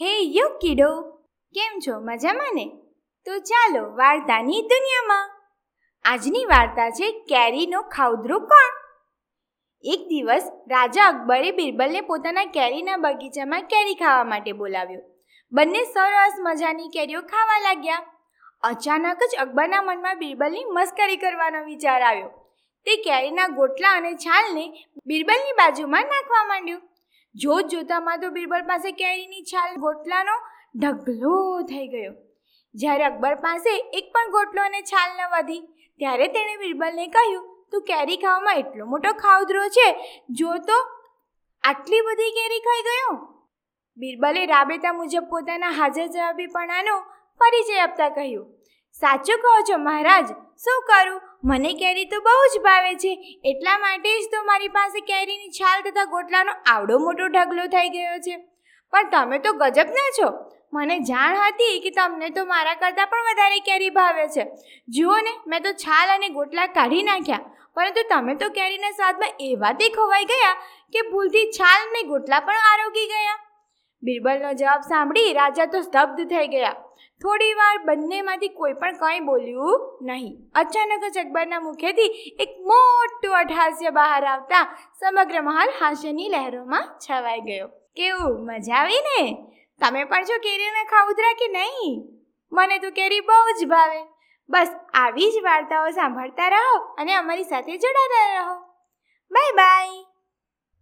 હે યુ કીડો કેમ છો? મજામાં ને? તો ચાલો વાર્તાની દુનિયામાં. આજની વાર્તા છે કેરીનો ખાઉદરો કોણ? એક દિવસ રાજા અકબરે બિરબલને પોતાના કેરીના બગીચામાં કેરી ખાવા માટે બોલાવ્યો. બંને સરસ મજાની કેરીઓ ખાવા લાગ્યા. અચાનક જ અકબરના મનમાં બિરબલની મસ્કરી કરવાનો વિચાર આવ્યો. તે કેરીના ગોટલા અને છાલને બિરબલની બાજુમાં નાખવા માંડ્યું. જોત જોતામાં તો બિરબલ પાસે કેરીની છાલ ગોટલાનો ઢગલો થઈ ગયો. જ્યારે અકબર પાસે એક પણ ગોટલો અને છાલ ન વધી, ત્યારે તેણે બિરબલને કહ્યું, તું કેરી ખાવામાં એટલો મોટો ખાઉદરો છે, જો તો આટલી બધી કેરી ખાઈ ગયો. બિરબલે રાબેતા મુજબ પોતાના હાજર જવાબીપણાનો પરિચય આપતા કહ્યું સાચું કહો છો મહારાજ. શું કરું? મને કેરી તો બહુ જ ભાવે છે. એટલા માટે જ તો મારી પાસે કેરીની છાલ તથા ગોટલાનો આવડો મોટો ઢગલો થઈ ગયો છે. પણ તમે તો ગજબના છો. મને જાણ હતી કે તમને તો મારા કરતાં પણ વધારે કેરી ભાવે છે. જુઓ ને, મેં તો છાલ અને ગોટલા કાઢી નાખ્યા. પરંતુ તમે તો કેરીના સ્વાદમાં એવા તે ખોવાઈ ગયા કે ભૂલથી છાલ ને ગોટલા પણ આરોગી ગયા. બિરબલનો જવાબ સાંભળી રાજા તો સ્તબ્ધ થઈ ગયા. થોડી વાર બંનેમાંથી કોઈ પણ કંઈ બોલ્યું નહીં. અચાનક જ અકબરના મુખેથી એક મોટું અઠહાસ્ય બહાર આવતા સમગ્ર મહાલ હાસ્યની લહેરોમાં છવાઈ ગયો. કેવું, મજા આવી ને? તમે પણ છો કેરીને ખાઉધરા કે નહીં? મને તો કેરી બહુ જ ભાવે. બસ આવી જ વાર્તાઓ સાંભળતા રહો અને અમારી સાથે જોડાતા રહો. Bye bye.